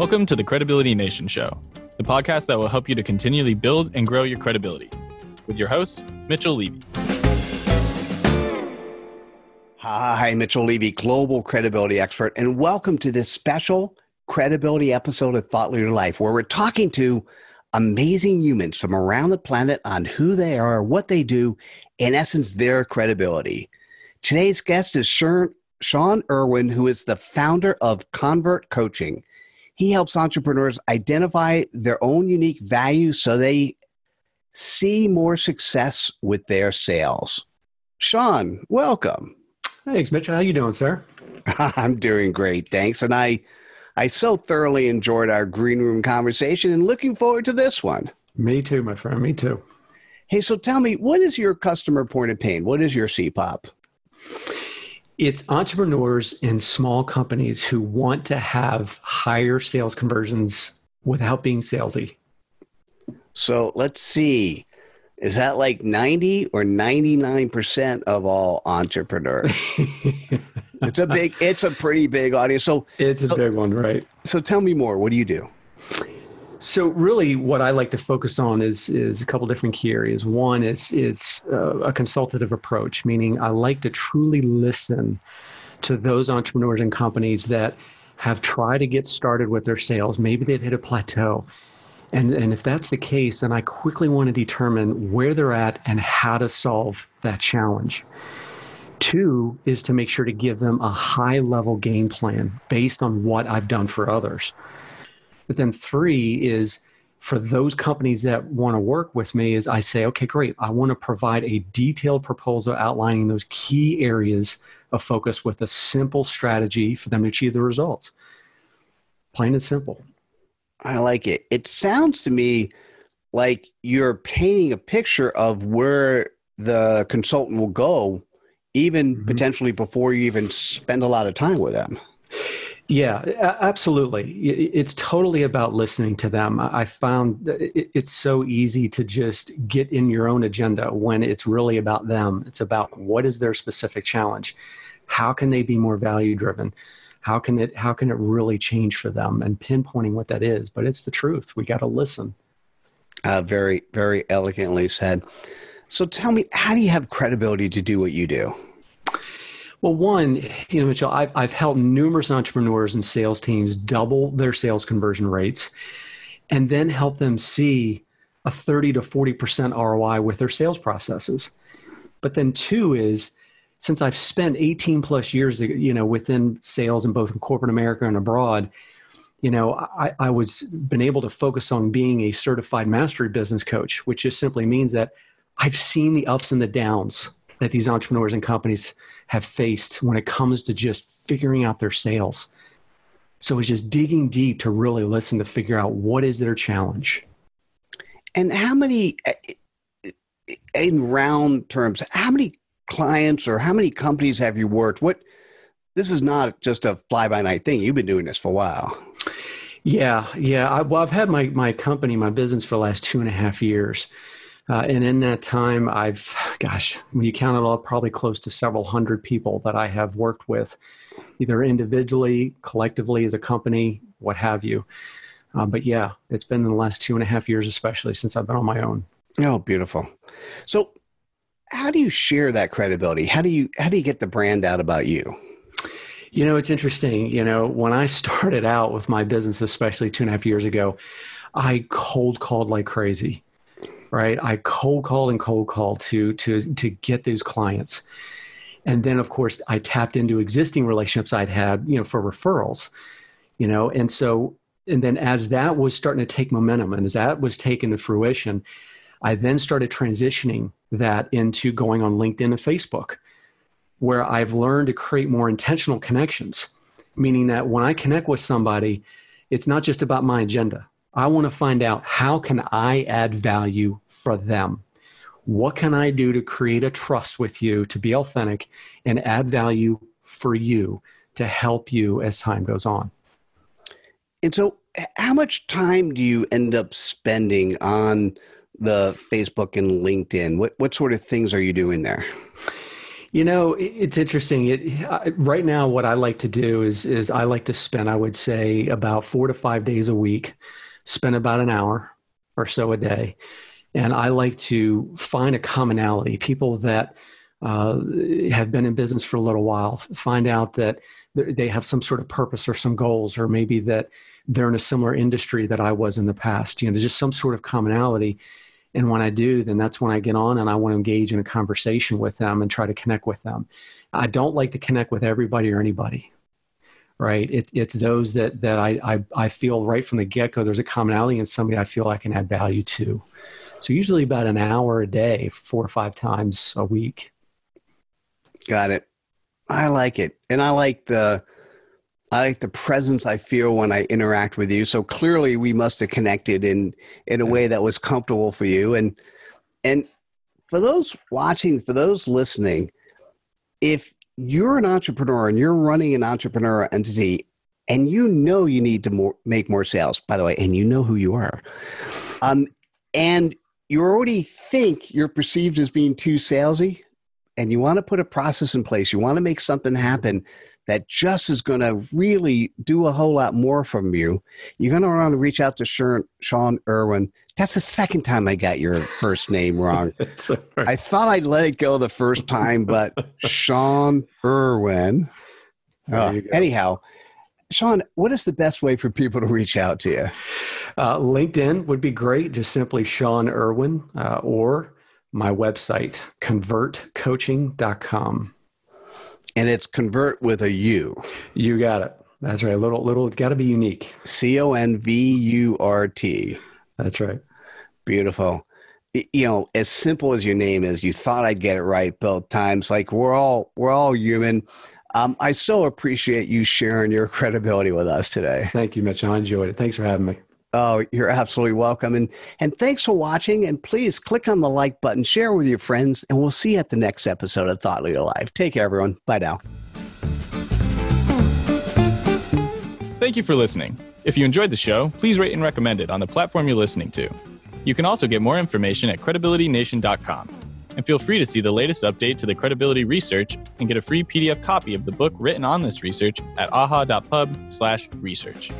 Welcome to the Credibility Nation Show, the podcast that will help you to continually build and grow your credibility. With your host, Mitchell Levy. Hi, Mitchell Levy, global credibility expert, and welcome to this special credibility episode of Thought Leader Life, where we're talking to amazing humans from around the planet on who they are, what they do, in essence, their credibility. Today's guest is Sean Erwin, who is the founder of Convurt Coaching. He helps entrepreneurs identify their own unique value so they see more success with their sales. Sean, welcome. Thanks, Mitchell. How you doing, sir? I'm doing great, thanks. And I, I so thoroughly enjoyed our green room conversation, and looking forward to this one. Me too, my friend. Me too. Hey, so tell me, what is your customer point of pain? What is your CPOP? It's entrepreneurs and small companies who want to have higher sales conversions without being salesy. So let's see. Is that like 90 or 99% of all entrepreneurs? it's a big, it's a pretty big audience. So it's a so, big one, right? So tell me more. What do you do? So really, what I like to focus on is is a couple different key areas. One is is uh, a consultative approach, meaning I like to truly listen to those entrepreneurs and companies that have tried to get started with their sales. Maybe they've hit a plateau. And, and if that's the case, then I quickly want to determine where they're at and how to solve that challenge. Two is to make sure to give them a high level game plan based on what I've done for others. But then three is for those companies that want to work with me is I say, okay, great. I want to provide a detailed proposal outlining those key areas of focus with a simple strategy for them to achieve the results. Plain and simple. I like it. It sounds to me like you're painting a picture of where the consultant will go, even mm-hmm. potentially before you even spend a lot of time with them. Yeah, absolutely. It's totally about listening to them. I found it's so easy to just get in your own agenda when it's really about them. It's about what is their specific challenge? How can they be more value driven? How can it how can it really change for them and pinpointing what that is? But it's the truth. We got to listen. Uh, very very elegantly said. So tell me, how do you have credibility to do what you do? Well, one, you know, Mitchell, I've, I've helped numerous entrepreneurs and sales teams double their sales conversion rates and then help them see a 30 to 40% ROI with their sales processes. But then two is since I've spent 18 plus years, you know, within sales in both in corporate America and abroad, you know, I, I was been able to focus on being a certified mastery business coach, which just simply means that I've seen the ups and the downs that these entrepreneurs and companies have faced when it comes to just figuring out their sales. So it's just digging deep to really listen to figure out what is their challenge. And how many, in round terms, how many clients or how many companies have you worked? What this is not just a fly by night thing. You've been doing this for a while. Yeah, yeah. I, well, I've had my my company, my business for the last two and a half years. Uh, and in that time, I've, gosh, when you count it all, probably close to several hundred people that I have worked with, either individually, collectively, as a company, what have you. Uh, but yeah, it's been in the last two and a half years, especially since I've been on my own. Oh, beautiful. So, how do you share that credibility? How do you how do you get the brand out about you? You know, it's interesting. You know, when I started out with my business, especially two and a half years ago, I cold called like crazy right? I cold called and cold called to to to get those clients. And then of course I tapped into existing relationships I'd had, you know, for referrals. You know, and so and then as that was starting to take momentum and as that was taken to fruition, I then started transitioning that into going on LinkedIn and Facebook, where I've learned to create more intentional connections, meaning that when I connect with somebody, it's not just about my agenda. I want to find out how can I add value for them? What can I do to create a trust with you to be authentic and add value for you to help you as time goes on? And so, how much time do you end up spending on the Facebook and LinkedIn? What what sort of things are you doing there? You know, it's interesting. It, uh, right now, what I like to do is is I like to spend, I would say, about four to five days a week, spend about an hour or so a day, and I like to find a commonality. People that uh, have been in business for a little while find out that they have some sort of purpose or some goals, or maybe that they're in a similar industry that I was in the past. You know, there's just some sort of commonality and when I do, then that's when I get on and I want to engage in a conversation with them and try to connect with them. I don't like to connect with everybody or anybody, right? It, it's those that, that I, I, I feel right from the get go, there's a commonality and somebody I feel I can add value to. So usually about an hour a day, four or five times a week. Got it. I like it. And I like the, I like the presence I feel when I interact with you. So clearly we must have connected in in a way that was comfortable for you. And and for those watching, for those listening, if you're an entrepreneur and you're running an entrepreneur entity and you know you need to more, make more sales, by the way, and you know who you are, um, and you already think you're perceived as being too salesy, and you want to put a process in place, you want to make something happen that just is going to really do a whole lot more from you, you're going to want to reach out to Sean Erwin. That's the second time I got your first name wrong. I thought I'd let it go the first time, but Sean Erwin. Uh, anyhow, Sean, what is the best way for people to reach out to you? Uh, LinkedIn would be great. Just simply Sean Erwin uh, or my website, convurtcoaching.com and it's convert with a U. You got it. That's right. A little little got to be unique. C O N V U R T. That's right. Beautiful. You know, as simple as your name is, you thought I'd get it right both times. Like we're all we're all human. Um, I so appreciate you sharing your credibility with us today. Thank you, Mitch. I enjoyed it. Thanks for having me. Oh, you're absolutely welcome. And and thanks for watching. And please click on the like button, share with your friends, and we'll see you at the next episode of Thought Leader Live. Take care, everyone. Bye now. Thank you for listening. If you enjoyed the show, please rate and recommend it on the platform you're listening to. You can also get more information at credibilitynation.com. And feel free to see the latest update to the credibility research and get a free PDF copy of the book written on this research at aha.pub/research.